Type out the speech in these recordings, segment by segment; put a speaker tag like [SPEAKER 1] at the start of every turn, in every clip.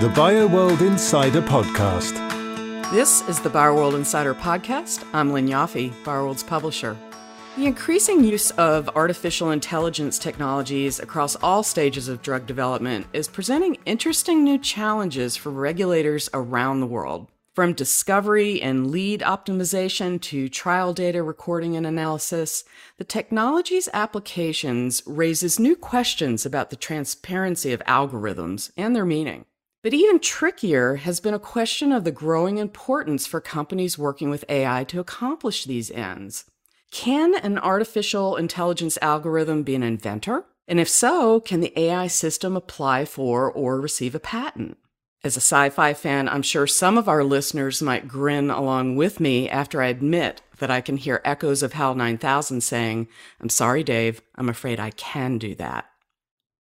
[SPEAKER 1] the BioWorld Insider Podcast.
[SPEAKER 2] This is the BioWorld Insider Podcast. I'm Lynn Yaffe, BioWorld's publisher. The increasing use of artificial intelligence technologies across all stages of drug development is presenting interesting new challenges for regulators around the world. From discovery and lead optimization to trial data recording and analysis, the technology's applications raises new questions about the transparency of algorithms and their meaning. But even trickier has been a question of the growing importance for companies working with AI to accomplish these ends. Can an artificial intelligence algorithm be an inventor? And if so, can the AI system apply for or receive a patent? As a sci fi fan, I'm sure some of our listeners might grin along with me after I admit that I can hear echoes of HAL 9000 saying, I'm sorry, Dave, I'm afraid I can do that.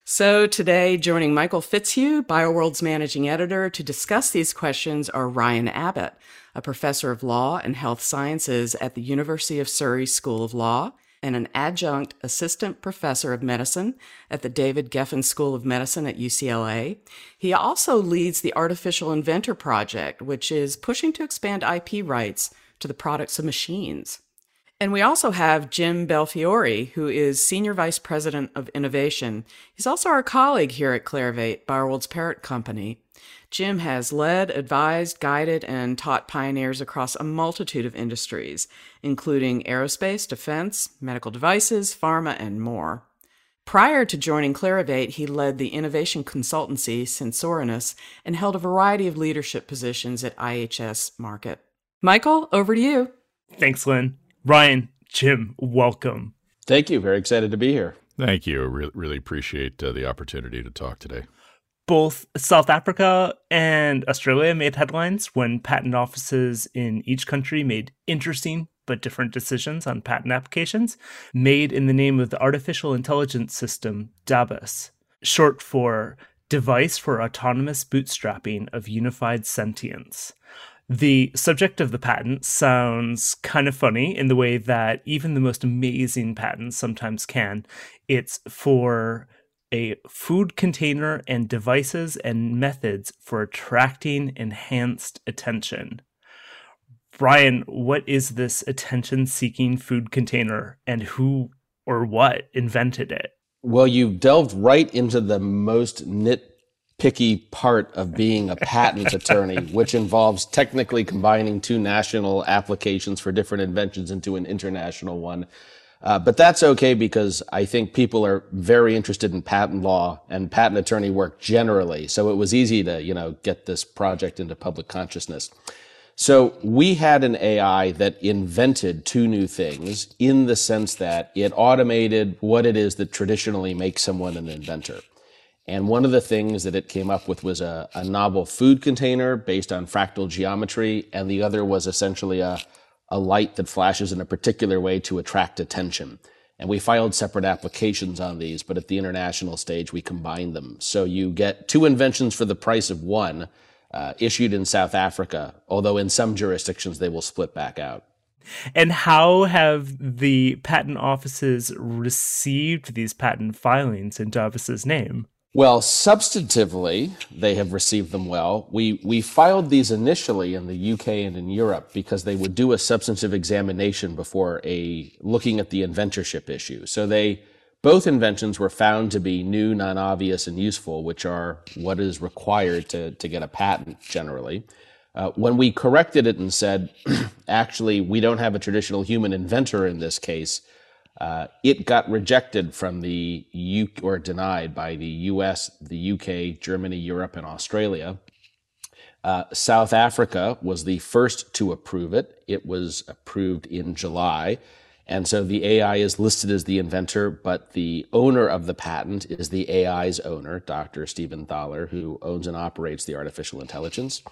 [SPEAKER 2] So today, joining Michael Fitzhugh, BioWorld's managing editor, to discuss these questions are Ryan Abbott, a professor of law and health sciences at the University of Surrey School of Law and an adjunct assistant professor of medicine at the David Geffen School of Medicine at UCLA. He also leads the Artificial Inventor Project, which is pushing to expand IP rights to the products of machines. And we also have Jim Belfiore, who is Senior Vice President of Innovation. He's also our colleague here at Clarivate, BioWorld's parent company. Jim has led, advised, guided, and taught pioneers across a multitude of industries, including aerospace, defense, medical devices, pharma, and more. Prior to joining Clarivate, he led the innovation consultancy Sensorinus and held a variety of leadership positions at IHS Markit. Michael, over to you.
[SPEAKER 3] Thanks, Lynn. Ryan, Jim, welcome.
[SPEAKER 4] Thank you. Very excited to be here.
[SPEAKER 5] Thank you. Re- really appreciate uh, the opportunity to talk today
[SPEAKER 3] both South Africa and Australia made headlines when patent offices in each country made interesting but different decisions on patent applications made in the name of the artificial intelligence system DABUS, short for Device for Autonomous Bootstrapping of Unified Sentience. The subject of the patent sounds kind of funny in the way that even the most amazing patents sometimes can. It's for a food container and devices and methods for attracting enhanced attention. Ryan, what is this attention seeking food container and who or what invented it?
[SPEAKER 4] Well, you've delved right into the most nitpicky part of being a patent attorney, which involves technically combining two national applications for different inventions into an international one. Uh, but that's okay because I think people are very interested in patent law and patent attorney work generally. So it was easy to, you know, get this project into public consciousness. So we had an AI that invented two new things in the sense that it automated what it is that traditionally makes someone an inventor. And one of the things that it came up with was a, a novel food container based on fractal geometry, and the other was essentially a a light that flashes in a particular way to attract attention. And we filed separate applications on these, but at the international stage, we combined them. So you get two inventions for the price of one uh, issued in South Africa, although in some jurisdictions they will split back out.
[SPEAKER 3] And how have the patent offices received these patent filings in DABUS's name?
[SPEAKER 4] Well, substantively, they have received them well. We, we filed these initially in the UK and in Europe because they would do a substantive examination before a looking at the inventorship issue. So they, both inventions were found to be new, non-obvious, and useful, which are what is required to, to get a patent generally. Uh, when we corrected it and said, actually, we don't have a traditional human inventor in this case, uh, it got rejected from the U or denied by the U.S., the U.K., Germany, Europe, and Australia. Uh, South Africa was the first to approve it. It was approved in July. And so the AI is listed as the inventor, but the owner of the patent is the AI's owner, Dr. Stephen Thaler, who owns and operates the artificial intelligence.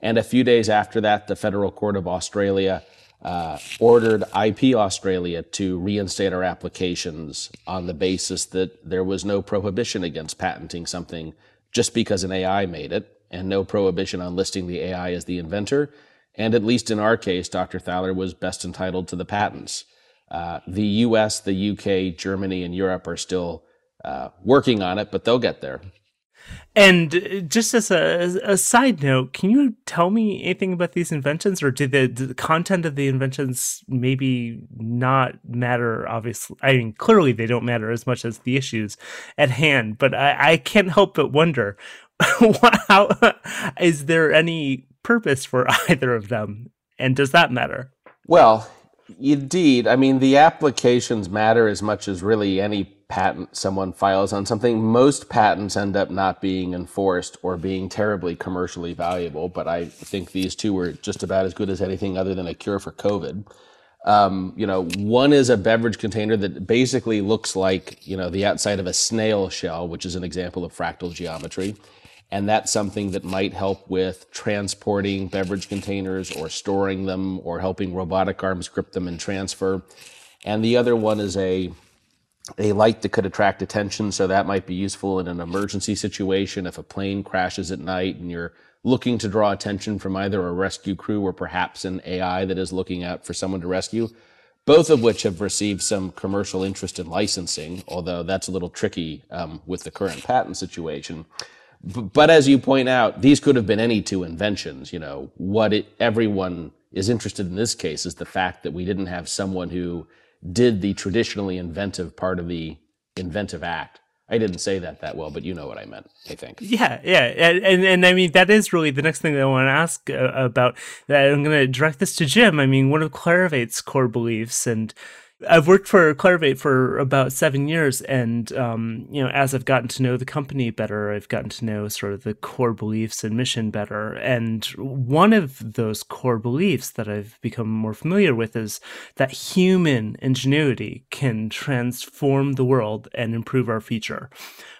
[SPEAKER 4] And a few days after that, the Federal Court of Australia uh, ordered IP Australia to reinstate our applications on the basis that there was no prohibition against patenting something just because an AI made it, and no prohibition on listing the AI as the inventor. And at least in our case, Dr. Thaler was best entitled to the patents. Uh, the US, the UK, Germany, and Europe are still uh, working on it, but they'll get there.
[SPEAKER 3] And uh, just as a, a side note, can you tell me anything about these inventions, or did the, did the content of the inventions maybe not matter? Obviously, I mean, clearly they don't matter as much as the issues at hand. But I, I can't help but wonder, how is there any purpose for either of them, and does that matter?
[SPEAKER 4] Well, indeed. I mean, the applications matter as much as really any patent someone files on something, most patents end up not being enforced or being terribly commercially valuable. But I think these two were just about as good as anything other than a cure for COVID. Um, you know, one is a beverage container that basically looks like, you know, the outside of a snail shell, which is an example of fractal geometry. And that's something that might help with transporting beverage containers or storing them or helping robotic arms grip them and transfer. And the other one is a a light that could attract attention, so that might be useful in an emergency situation if a plane crashes at night and you're looking to draw attention from either a rescue crew or perhaps an AI that is looking out for someone to rescue. Both of which have received some commercial interest in licensing, although that's a little tricky um, with the current patent situation. But as you point out, these could have been any two inventions. You know, what it, everyone is interested in this case is the fact that we didn't have someone who did the traditionally inventive part of the inventive act. I didn't say that that well, but you know what I meant, I think.
[SPEAKER 3] Yeah, yeah. And, and, and I mean, that is really the next thing that I want to ask uh, about. That I'm going to direct this to Jim. I mean, one of Clarivate's core beliefs and I've worked for Clarivate for about seven years, and um, you know, as I've gotten to know the company better, I've gotten to know sort of the core beliefs and mission better. And one of those core beliefs that I've become more familiar with is that human ingenuity can transform the world and improve our future.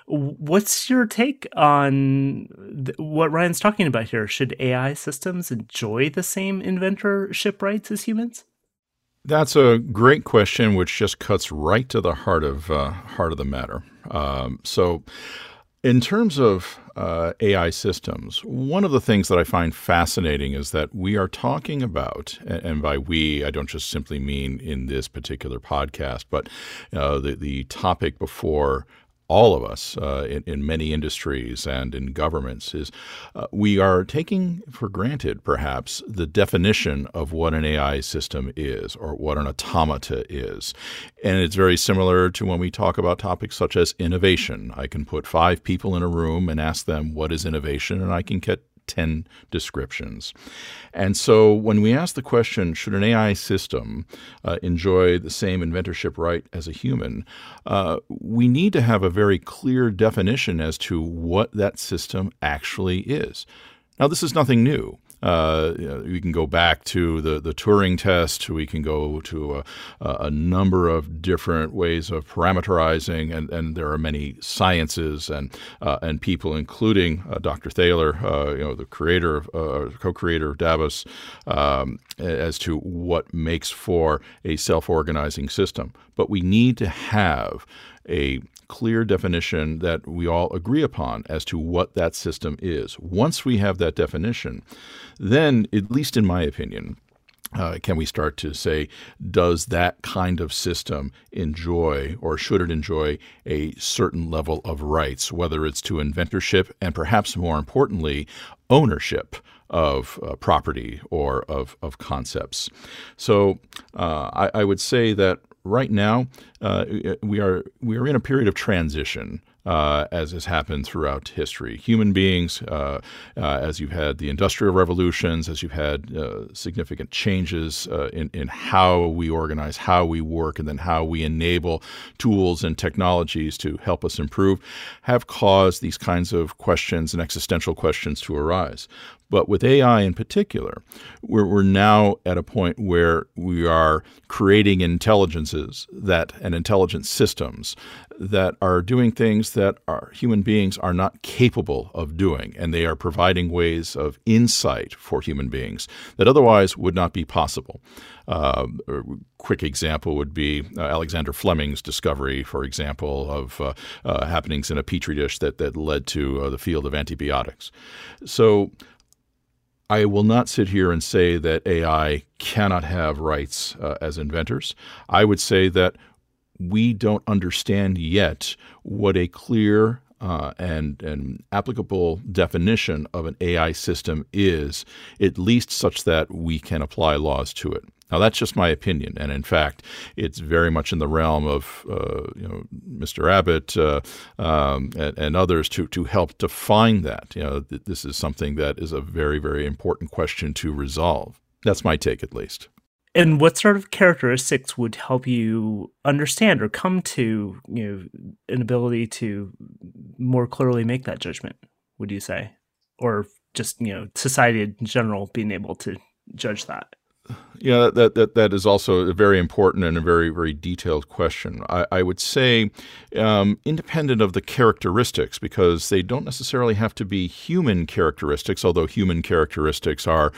[SPEAKER 3] What's your take on th- what Ryan's talking about here? Should AI systems enjoy the same inventorship rights as humans?
[SPEAKER 5] That's a great question, which just cuts right to the heart of uh, heart of the matter. Um, so, in terms of uh, AI systems, one of the things that I find fascinating is that we are talking about, and by we, I don't just simply mean in this particular podcast, but uh, the the topic before all of us uh, in, in, many industries and in governments is uh, we are taking for granted, perhaps, the definition of what an AI system is or what an automata is. And it's very similar to when we talk about topics such as innovation. I can put five people in a room and ask them, What is innovation? and I can get 10 descriptions. And so when we ask the question, should an AI system uh, enjoy the same inventorship right as a human, uh, we need to have a very clear definition as to what that system actually is. Now, this is nothing new. Uh, we can go back to the, the Turing test. We can go to a, a number of different ways of parameterizing, and, and there are many sciences and uh, and people, including uh, Dr. Thaler, uh, you know, the creator, uh, co-creator of DABUS, um, as to what makes for a self-organizing system. But we need to have a clear definition that we all agree upon as to what that system is. Once we have that definition, then, at least in my opinion, uh, can we start to say, does that kind of system enjoy or should it enjoy a certain level of rights, whether it's to inventorship and perhaps more importantly, ownership? Of uh, property or of, of concepts. So uh, I, I, would say that right now uh, we are we are in a period of transition. Uh, as has happened throughout history. Human beings, uh, uh, as you've had the industrial revolutions, as you've had uh, significant changes uh, in, in how we organize, how we work, and then how we enable tools and technologies to help us improve, have caused these kinds of questions and existential questions to arise. But with AI in particular, we're, we're now at a point where we are creating intelligences that and intelligent systems that are doing things that our human beings are not capable of doing, and they are providing ways of insight for human beings that otherwise would not be possible. Uh, a quick example would be uh, Alexander Fleming's discovery, for example, of uh, uh happenings in a petri dish that, that led to uh, the field of antibiotics. So I will not sit here and say that AI cannot have rights uh, as inventors. I would say that we don't understand yet what a clear uh, and an applicable definition of an AI system is, at least such that we can apply laws to it. Now, that's just my opinion, and in fact, it's very much in the realm of uh, you know Mr. Abbott uh, um, and, and, others to to help define that. You know, th- this is something that is a very very important question to resolve. That's my take, at least.
[SPEAKER 3] And what sort of characteristics would help you understand or come to you know an ability to more clearly make that judgment? Would you say, or just you know society in general being able to judge that?
[SPEAKER 5] Yeah, that, that that is also a very important and a very very detailed question. I, I would say, um, independent of the characteristics, because they don't necessarily have to be human characteristics. Although human characteristics are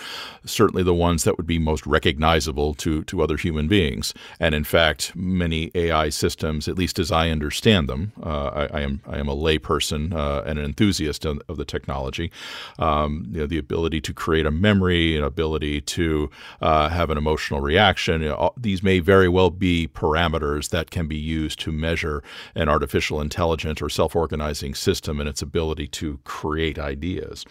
[SPEAKER 5] certainly the ones that would be most recognizable to to other human beings. And in fact, many AI systems, at least as I understand them, uh, I, I, am I am a layperson uh, and an enthusiast of, of the technology. Um, you know, the ability to create a memory, an ability to uh, have have an emotional reaction. You know, these may very well be parameters that can be used to measure an artificial intelligent or self organizing system and its ability to create ideas.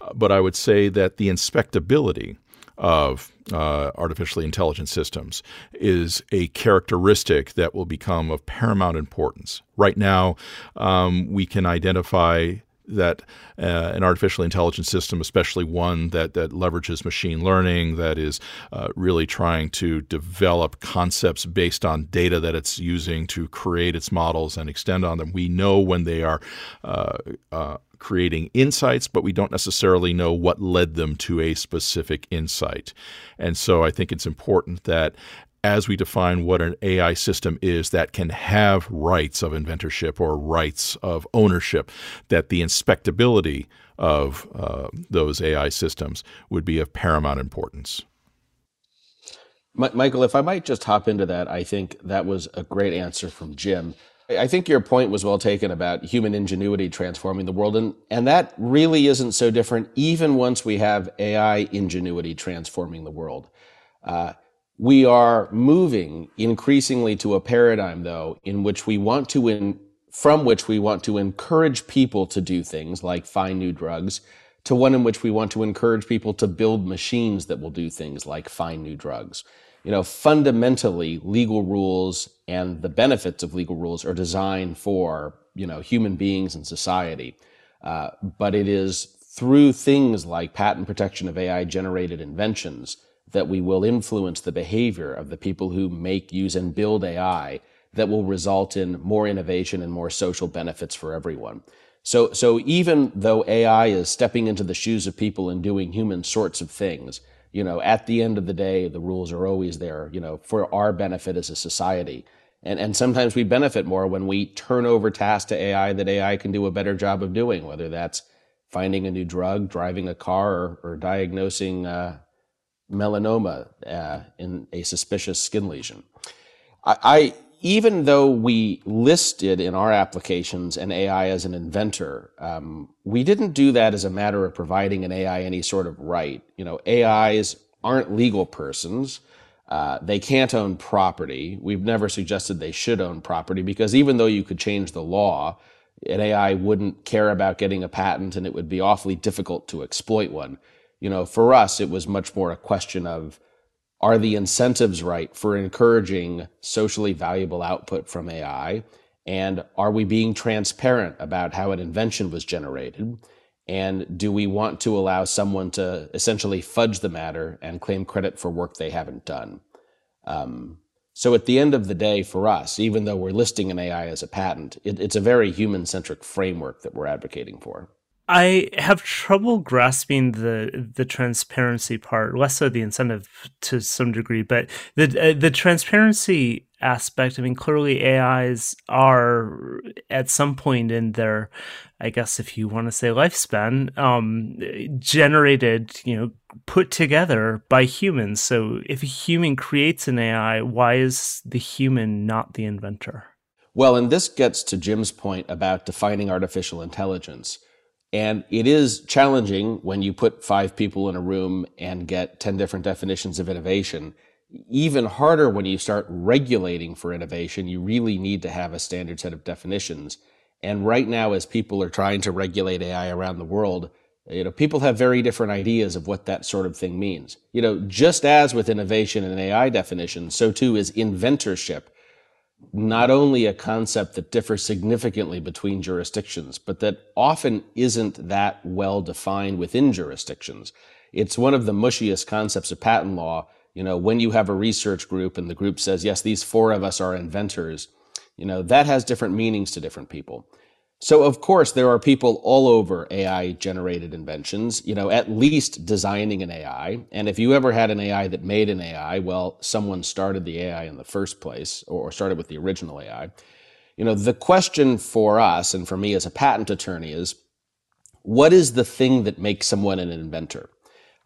[SPEAKER 5] Uh, but I would say that the inspectability of uh, artificially intelligent systems is a characteristic that will become of paramount importance. Right now, um, we can identify that uh, an artificial intelligence system, especially one that, that leverages machine learning, that is uh, really trying to develop concepts based on data that it's using to create its models and extend on them. We know when they are uh, uh creating insights, but we don't necessarily know what led them to a specific insight. And so I think it's important that as we define what an AI system is that can have rights of inventorship or rights of ownership, that the inspectability of uh, those AI systems would be of paramount importance.
[SPEAKER 4] Michael, if I might just hop into that, I think that was a great answer from Jim. I think your point was well taken about human ingenuity transforming the world, and, and that really isn't so different even once we have AI ingenuity transforming the world. Uh, we are moving increasingly to a paradigm, though, in which we want to, in, from which we want to encourage people to do things like find new drugs, to one in which we want to encourage people to build machines that will do things like find new drugs. You know, fundamentally, legal rules and the benefits of legal rules are designed for, you know, human beings and society. Uh, but it is through things like patent protection of AI generated inventions that we will influence the behavior of the people who make, use, and build AI that will result in more innovation and more social benefits for everyone. So, so even though AI is stepping into the shoes of people and doing human sorts of things, you know, at the end of the day, the rules are always there, you know, for our benefit as a society. And, and sometimes we benefit more when we turn over tasks to AI that AI can do a better job of doing, whether that's finding a new drug, driving a car, or, or diagnosing uh, melanoma uh, in a suspicious skin lesion. I, I, even though we listed in our applications an AI as an inventor, um, we didn't do that as a matter of providing an AI any sort of right. You know, AIs aren't legal persons. Uh, they can't own property. We've never suggested they should own property because even though you could change the law, an AI wouldn't care about getting a patent and it would be awfully difficult to exploit one you know, for us, it was much more a question of are the incentives right for encouraging socially valuable output from AI? And are we being transparent about how an invention was generated? And do we want to allow someone to essentially fudge the matter and claim credit for work they haven't done? Um, so at the end of the day, for us, even though we're listing an AI as a patent, it, it's a very human centric framework that we're advocating for.
[SPEAKER 3] I have trouble grasping the the transparency part, less so the incentive to some degree, but the uh, the transparency aspect. I mean, clearly AIs are at some point in their, I guess, if you want to say lifespan, um, generated, you know, put together by humans. So if a human creates an AI, why is the human not the inventor?
[SPEAKER 4] Well, and this gets to Jim's point about defining artificial intelligence and it is challenging when you put five people in a room and get 10 different definitions of innovation. Even harder when you start regulating for innovation. You really need to have a standard set of definitions. And right now, as people are trying to regulate AI around the world, you know, people have very different ideas of what that sort of thing means. You know, just as with innovation and AI definition, so too is inventorship not only a concept that differs significantly between jurisdictions, but that often isn't that well defined within jurisdictions. It's one of the mushiest concepts of patent law. You know, when you have a research group and the group says, yes, these four of us are inventors, you know, that has different meanings to different people. So of course there are people all over AI generated inventions, you know, at least designing an AI. And if you ever had an AI that made an AI, well, someone started the AI in the first place or started with the original AI. You know, the question for us and for me as a patent attorney is what is the thing that makes someone an inventor?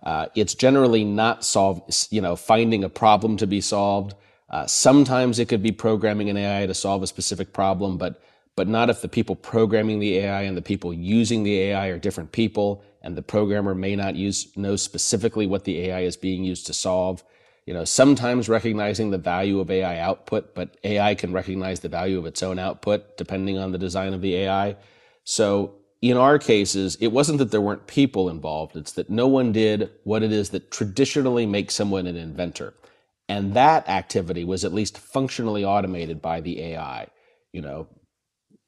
[SPEAKER 4] Uh, it's generally not solve, you know, finding a problem to be solved. Uh, sometimes it could be programming an AI to solve a specific problem, but but not if the people programming the AI and the people using the AI are different people, and the programmer may not use know specifically what the AI is being used to solve. You know, sometimes recognizing the value of AI output, but AI can recognize the value of its own output depending on the design of the AI. So in our cases, it wasn't that there weren't people involved, it's that no one did what it is that traditionally makes someone an inventor. And that activity was at least functionally automated by the AI. You know,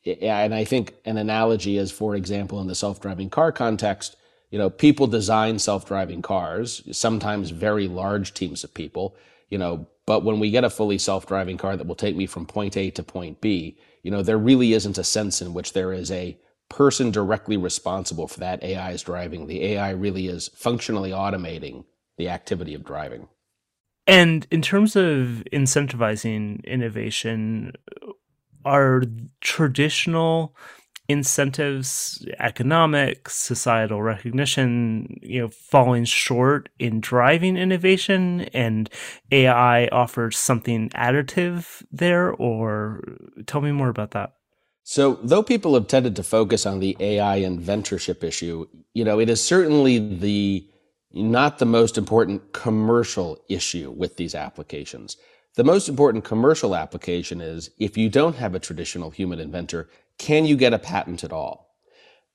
[SPEAKER 4] and I think an analogy is, for example, in the self-driving car context, you know, people design self-driving cars, sometimes very large teams of people, you know, but when we get a fully self-driving car that will take me from point A to point B, you know, there really isn't a sense in which there is a person directly responsible for that AI's driving. The AI really is functionally automating the activity of driving.
[SPEAKER 3] And in terms of incentivizing innovation, are traditional incentives, economic, societal recognition, you know, falling short in driving innovation and AI offers something additive there or tell me more about that.
[SPEAKER 4] So, though people have tended to focus on the AI and inventorship issue, you know, it is certainly the not the most important commercial issue with these applications. The most important commercial application is if you don't have a traditional human inventor, can you get a patent at all?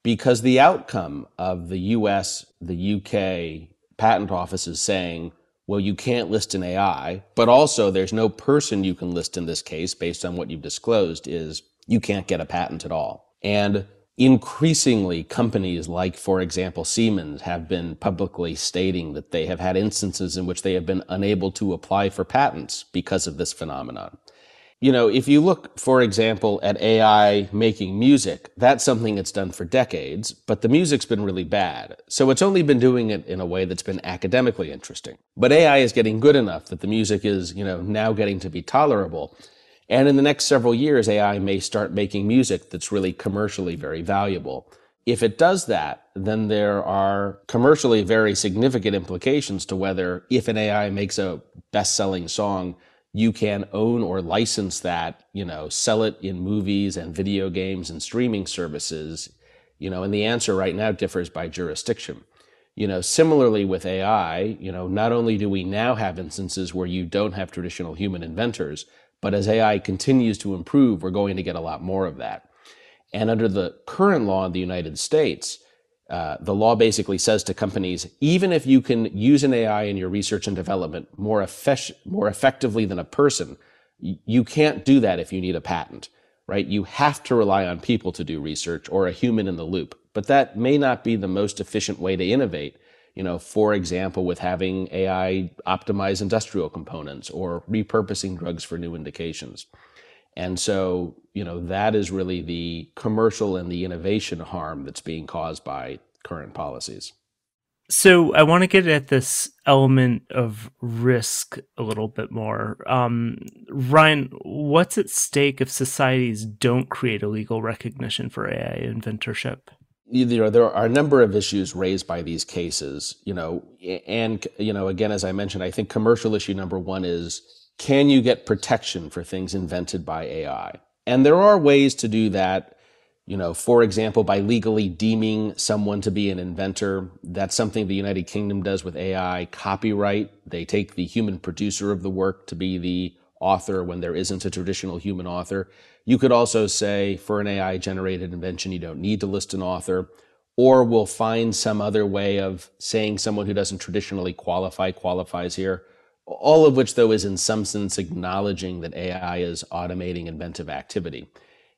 [SPEAKER 4] Because the outcome of the US, the UK patent offices saying, well, you can't list an AI, but also there's no person you can list in this case based on what you've disclosed is you can't get a patent at all. And increasingly companies like, for example, Siemens have been publicly stating that they have had instances in which they have been unable to apply for patents because of this phenomenon. You know, if you look, for example, at AI making music, that's something it's done for decades, but the music's been really bad. So it's only been doing it in a way that's been academically interesting. But AI is getting good enough that the music is, you know, now getting to be tolerable. And in the next several years, AI may start making music that's really commercially very valuable. If it does that, then there are commercially very significant implications to whether if an AI makes a best-selling song, you can own or license that, you know, sell it in movies and video games and streaming services, you know, and the answer right now differs by jurisdiction. You know, similarly with AI, you know, not only do we now have instances where you don't have traditional human inventors, but as AI continues to improve, we're going to get a lot more of that. And under the current law in the United States, uh, the law basically says to companies, even if you can use an AI in your research and development more, effect- more effectively than a person, y- you can't do that if you need a patent, right? You have to rely on people to do research or a human in the loop. But that may not be the most efficient way to innovate you know, for example, with having AI optimize industrial components or repurposing drugs for new indications. And so, you know, that is really the commercial and the innovation harm that's being caused by current policies.
[SPEAKER 3] So I want to get at this element of risk a little bit more. Um, Ryan, what's at stake if societies don't create a legal recognition for AI inventorship?
[SPEAKER 4] You know there are a number of issues raised by these cases you know and you know again as i mentioned i think commercial issue number one is can you get protection for things invented by ai and there are ways to do that you know for example by legally deeming someone to be an inventor. That's something the united kingdom does with ai copyright they take the human producer of the work to be the author when there isn't a traditional human author You could also say for an AI generated invention, you don't need to list an author, or we'll find some other way of saying someone who doesn't traditionally qualify qualifies here. All of which, though, is in some sense acknowledging that AI is automating inventive activity.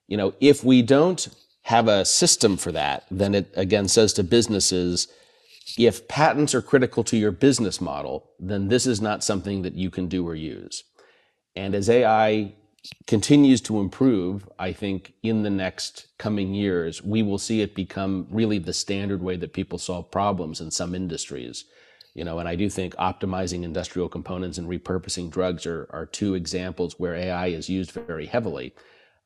[SPEAKER 4] You know, if we don't have a system for that, then it again says to businesses, if patents are critical to your business model, then this is not something that you can do or use. And as AI continues to improve, I think in the next coming years, we will see it become really the standard way that people solve problems in some industries. You know, and I do think optimizing industrial components and repurposing drugs are, are two examples where AI is used very heavily.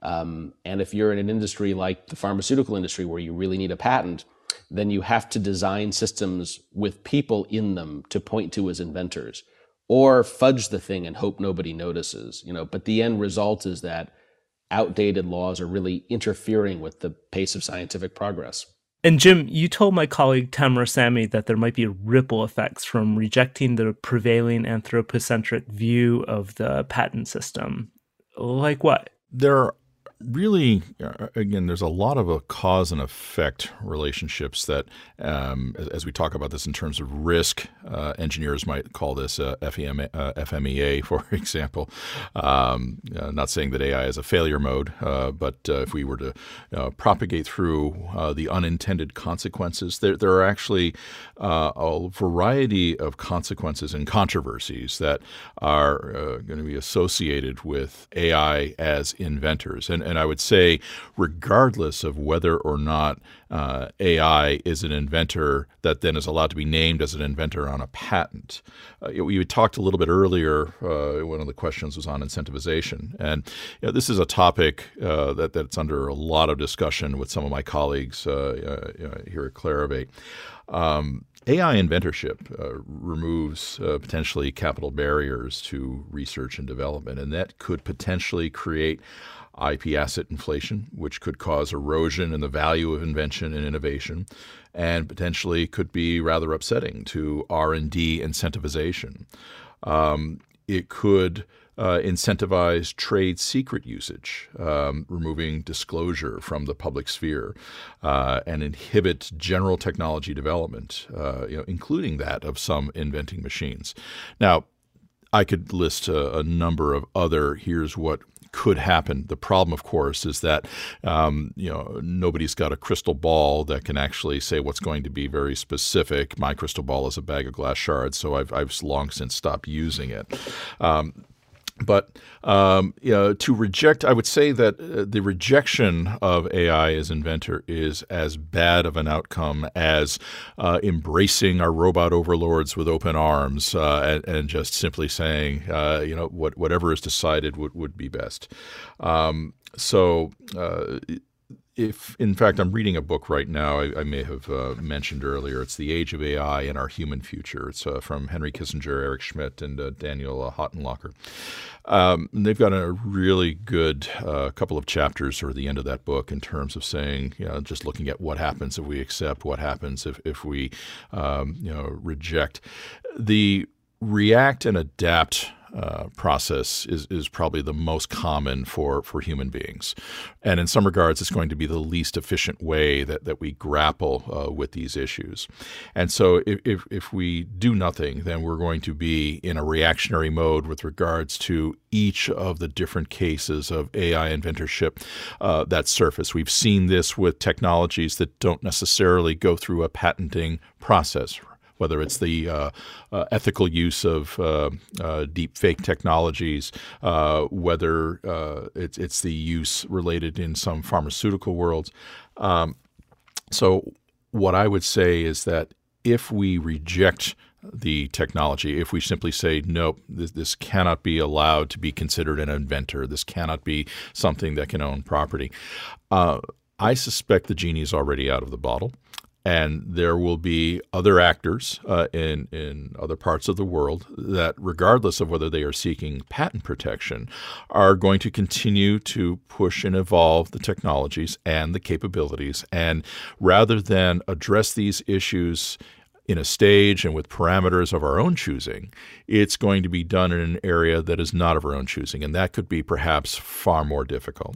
[SPEAKER 4] Um, and if you're in an industry like the pharmaceutical industry where you really need a patent, then you have to design systems with people in them to point to as inventors or fudge the thing and hope nobody notices you know but the end result is that outdated laws are really interfering with the pace of scientific progress
[SPEAKER 3] and Jim, you told my colleague Tamra Sami that there might be ripple effects from rejecting the prevailing anthropocentric view of the patent system. Like what?
[SPEAKER 5] There really, uh, again, there's a lot of a cause and effect relationships that, um, as, we talk about this in terms of risk, uh, engineers might call this uh, FEM, uh, FMEA, for example. Um, uh, not saying that AI is a failure mode, uh, but if we were to propagate through the unintended consequences, there, there are actually a variety of consequences and controversies that are going to be associated with AI as inventors. And, and I would say, regardless of whether or not uh, AI is an inventor that then is allowed to be named as an inventor on a patent. Uh, we talked a little bit earlier, uh, one of the questions was on incentivization. And you know, this is a topic uh, that, that's under a lot of discussion with some of my colleagues uh, uh, here at Clarivate. Um, AI inventorship uh, removes uh, potentially capital barriers to research and development, and that could potentially create IP asset inflation, which could cause erosion in the value of invention and innovation, and potentially could be rather upsetting to R&D incentivization. Um, it could uh, incentivize trade secret usage, um, removing disclosure from the public sphere, uh, and inhibit general technology development, uh, you know, including that of some inventing machines. Now, I could list a, a, number of other here's what could happen. The problem, of course, is that um, you know nobody's got a crystal ball that can actually say what's going to be very specific. My crystal ball is a bag of glass shards, so I've, I've long since stopped using it. Um, but um, you know, to reject, I would say that uh, the rejection of AI as inventor is as bad of an outcome as uh, embracing our robot overlords with open arms uh, and, and, just simply saying, uh, you know, what, whatever is decided would, would be best. Um, so uh, if in fact I'm reading a book right now, I, I may have uh, mentioned earlier. It's the Age of AI and Our Human Future. It's uh, from Henry Kissinger, Eric Schmidt, and uh, Daniel uh, Huttenlocher. Um, they've got a really good uh, couple of chapters or the end of that book in terms of saying, you know, just looking at what happens if we accept, what happens if if we, um, you know, reject. The react and adapt uh, process is, is probably the most common for, for human beings. And in some regards, it's going to be the least efficient way that, that we grapple uh, with these issues. And so if, if, if, we do nothing, then we're going to be in a reactionary mode with regards to each of the different cases of AI inventorship uh, that surface. We've seen this with technologies that don't necessarily go through a patenting process, whether it's the uh, uh, ethical use of uh, uh deep fake technologies, uh, whether uh, it's, it's the use related in some pharmaceutical worlds. Um, so, what I would say is that if we reject the technology, if we simply say, nope, this, this, cannot be allowed to be considered an inventor, this cannot be something that can own property, I suspect the genie is already out of the bottle and there will be other actors uh, in in other parts of the world that, regardless of whether they are seeking patent protection, are going to continue to push and evolve the technologies and the capabilities. And rather than address these issues in a stage and with parameters of our own choosing, it's going to be done in an area that is not of our own choosing, and that could be perhaps far more difficult.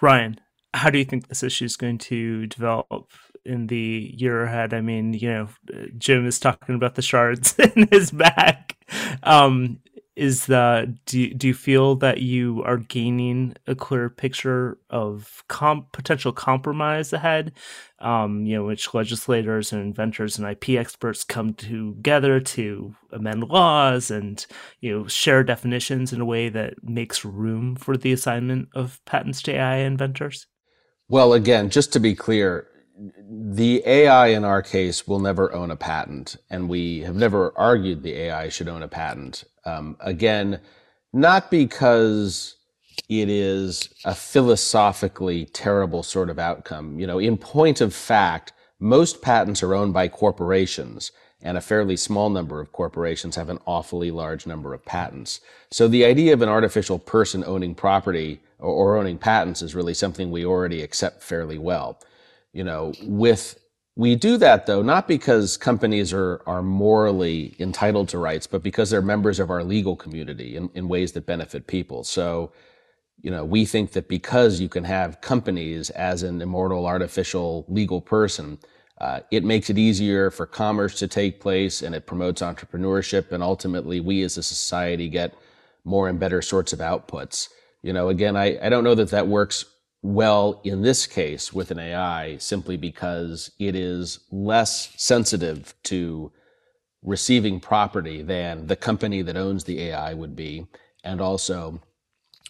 [SPEAKER 3] Ryan, how do you think this issue is going to develop in the year ahead? I mean, you know, Jim is talking about the shards in his back. Um, is the do, do you feel that you are gaining a clear picture of comp, potential compromise ahead um, you know which legislators and inventors and ip experts come together to amend laws and you know share definitions in a way that makes room for the assignment of patents to ai inventors
[SPEAKER 4] well again just to be clear the AI in our case will never own a patent, and we have never argued the AI should own a patent. Um, again, not because it is a philosophically terrible sort of outcome. You know, in point of fact, most patents are owned by corporations, and a fairly small number of corporations have an awfully large number of patents. So the idea of an artificial person owning property or, owning patents is really something we already accept fairly well you know, with we do that though not because companies are are morally entitled to rights, but because they're members of our legal community in, in ways that benefit people. So, you know, we think that because you can have companies as an immortal artificial legal person, uh, it makes it easier for commerce to take place and it promotes entrepreneurship and ultimately we as a society get more and better sorts of outputs you know again i, I don't know that that works well in this case with an AI simply because it is less sensitive to receiving property than the company that owns the AI would be, and also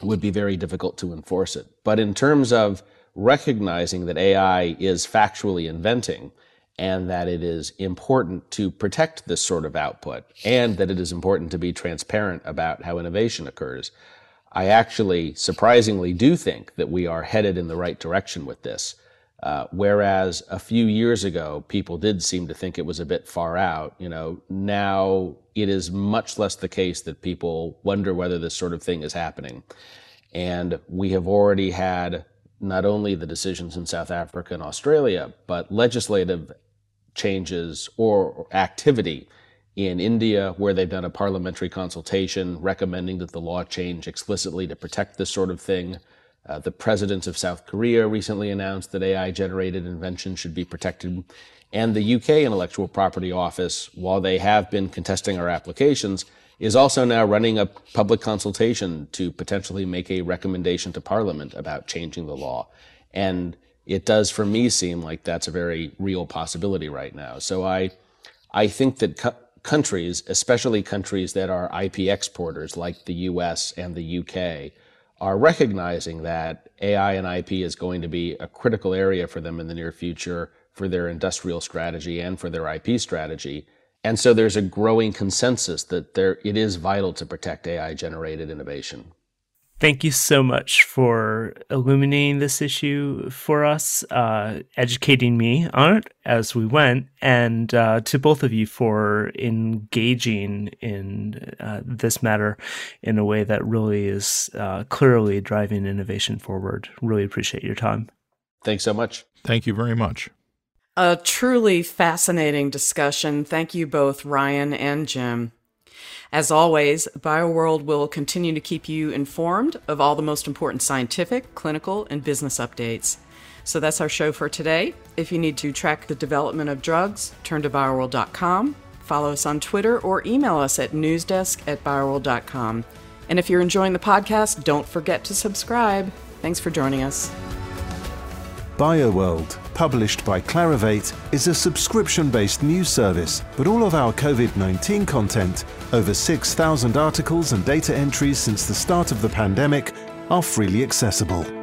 [SPEAKER 4] would be very difficult to enforce it. But in terms of recognizing that AI is factually inventing and that it is important to protect this sort of output and that it is important to be transparent about how innovation occurs, I actually surprisingly do think that we are headed in the right direction with this. Uh, whereas a few years ago, people did seem to think it was a bit far out. You know, now it is much less the case that people wonder whether this sort of thing is happening. And we have already had not only the decisions in South Africa and Australia, but legislative changes or activity in India, where they've done a parliamentary consultation recommending that the law change explicitly to protect this sort of thing. Uh, the president of South Korea recently announced that AI generated inventions should be protected. And the UK Intellectual Property Office, while they have been contesting our applications, is also now running a public consultation to potentially make a recommendation to Parliament about changing the law. And it does, for me, seem like that's a very real possibility right now. So I, I think that countries, especially countries that are IP exporters like the US and the UK, are recognizing that AI and IP is going to be a critical area for them in the near future for their industrial strategy and for their IP strategy. And so there's a growing consensus that there, it is vital to protect AI generated innovation.
[SPEAKER 3] Thank you so much for illuminating this issue for us, uh, educating me on it as we went, and uh, to both of you for engaging in uh, this matter in a way that really is uh, clearly driving innovation forward. Really appreciate your time.
[SPEAKER 4] Thanks so much.
[SPEAKER 5] Thank you very much.
[SPEAKER 2] A truly fascinating discussion. Thank you both, Ryan and Jim. As always, BioWorld will continue to keep you informed of all the most important scientific, clinical, and business updates. So that's our show for today. If you need to track the development of drugs, turn to bioworld.com, follow us on Twitter, or email us at newsdesk at bioworld.com. And if you're enjoying the podcast, don't forget to subscribe. Thanks for joining us.
[SPEAKER 1] BioWorld, published by Clarivate, is a subscription based news service, but all of our COVID 19 content, over 6,000 articles and data entries since the start of the pandemic, are freely accessible.